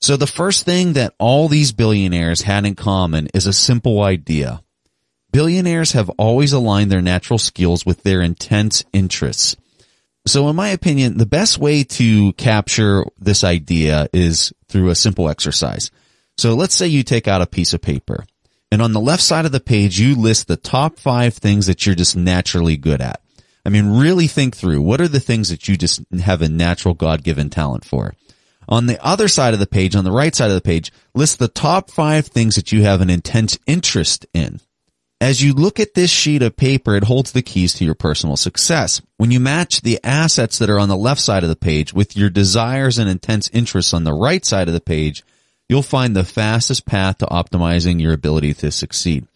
So the first thing that all these billionaires had in common is a simple idea. Billionaires have always aligned their natural skills with their intense interests. So in my opinion, the best way to capture this idea is through a simple exercise. So let's say you take out a piece of paper and on the left side of the page, you list the top five things that you're just naturally good at. I mean, really think through what are the things that you just have a natural God given talent for. On the other side of the page, on the right side of the page, list the top five things that you have an intense interest in. As you look at this sheet of paper, it holds the keys to your personal success. When you match the assets that are on the left side of the page with your desires and intense interests on the right side of the page, you'll find the fastest path to optimizing your ability to succeed.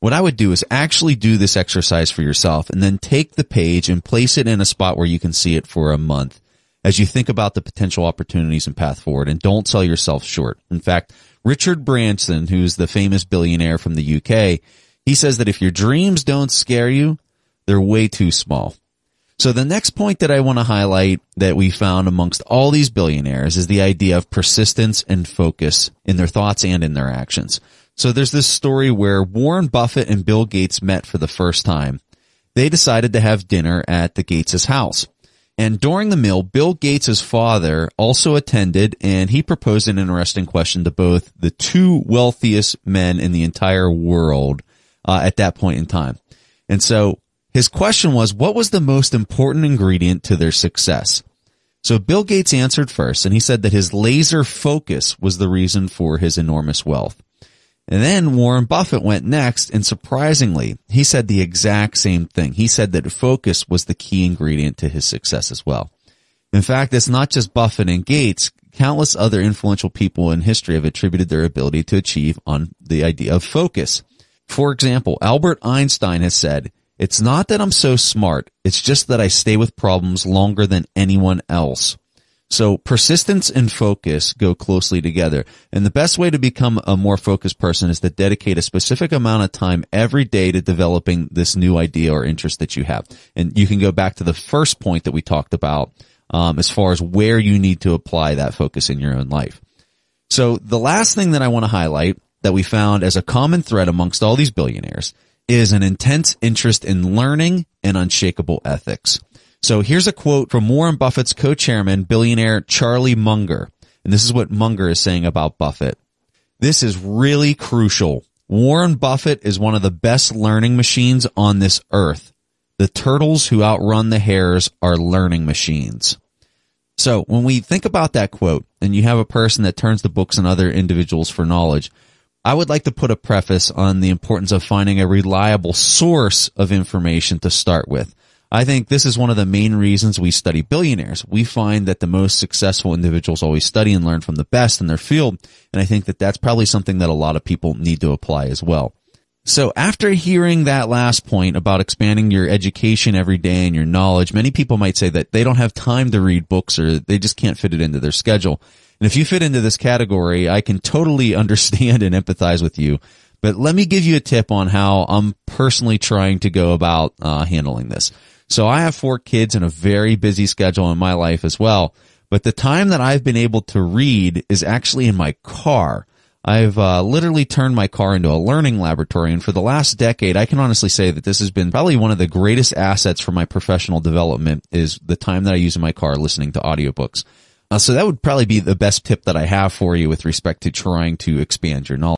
What I would do is actually do this exercise for yourself and then take the page and place it in a spot where you can see it for a month as you think about the potential opportunities and path forward and don't sell yourself short. In fact, Richard Branson, who's the famous billionaire from the UK, he says that if your dreams don't scare you, they're way too small. So the next point that I want to highlight that we found amongst all these billionaires is the idea of persistence and focus in their thoughts and in their actions. So there's this story where Warren Buffett and Bill Gates met for the first time. They decided to have dinner at the Gates' house. And during the meal, Bill Gates' father also attended and he proposed an interesting question to both the two wealthiest men in the entire world uh, at that point in time. And so his question was, what was the most important ingredient to their success? So Bill Gates answered first and he said that his laser focus was the reason for his enormous wealth. And then Warren Buffett went next, and surprisingly, he said the exact same thing. He said that focus was the key ingredient to his success as well. In fact, it's not just Buffett and Gates. Countless other influential people in history have attributed their ability to achieve on the idea of focus. For example, Albert Einstein has said, it's not that I'm so smart. It's just that I stay with problems longer than anyone else. So persistence and focus go closely together. And the best way to become a more focused person is to dedicate a specific amount of time every day to developing this new idea or interest that you have. And you can go back to the first point that we talked about um, as far as where you need to apply that focus in your own life. So the last thing that I want to highlight that we found as a common thread amongst all these billionaires is an intense interest in learning and unshakable ethics. So here's a quote from Warren Buffett's co-chairman, billionaire Charlie Munger. And this is what Munger is saying about Buffett. This is really crucial. Warren Buffett is one of the best learning machines on this earth. The turtles who outrun the hares are learning machines. So when we think about that quote and you have a person that turns to books and other individuals for knowledge, I would like to put a preface on the importance of finding a reliable source of information to start with. I think this is one of the main reasons we study billionaires. We find that the most successful individuals always study and learn from the best in their field. And I think that that's probably something that a lot of people need to apply as well. So after hearing that last point about expanding your education every day and your knowledge, many people might say that they don't have time to read books or they just can't fit it into their schedule. And if you fit into this category, I can totally understand and empathize with you. But let me give you a tip on how I'm personally trying to go about uh, handling this. So I have four kids and a very busy schedule in my life as well. But the time that I've been able to read is actually in my car. I've uh, literally turned my car into a learning laboratory, and for the last decade, I can honestly say that this has been probably one of the greatest assets for my professional development. Is the time that I use in my car listening to audiobooks. Uh, so that would probably be the best tip that I have for you with respect to trying to expand your knowledge.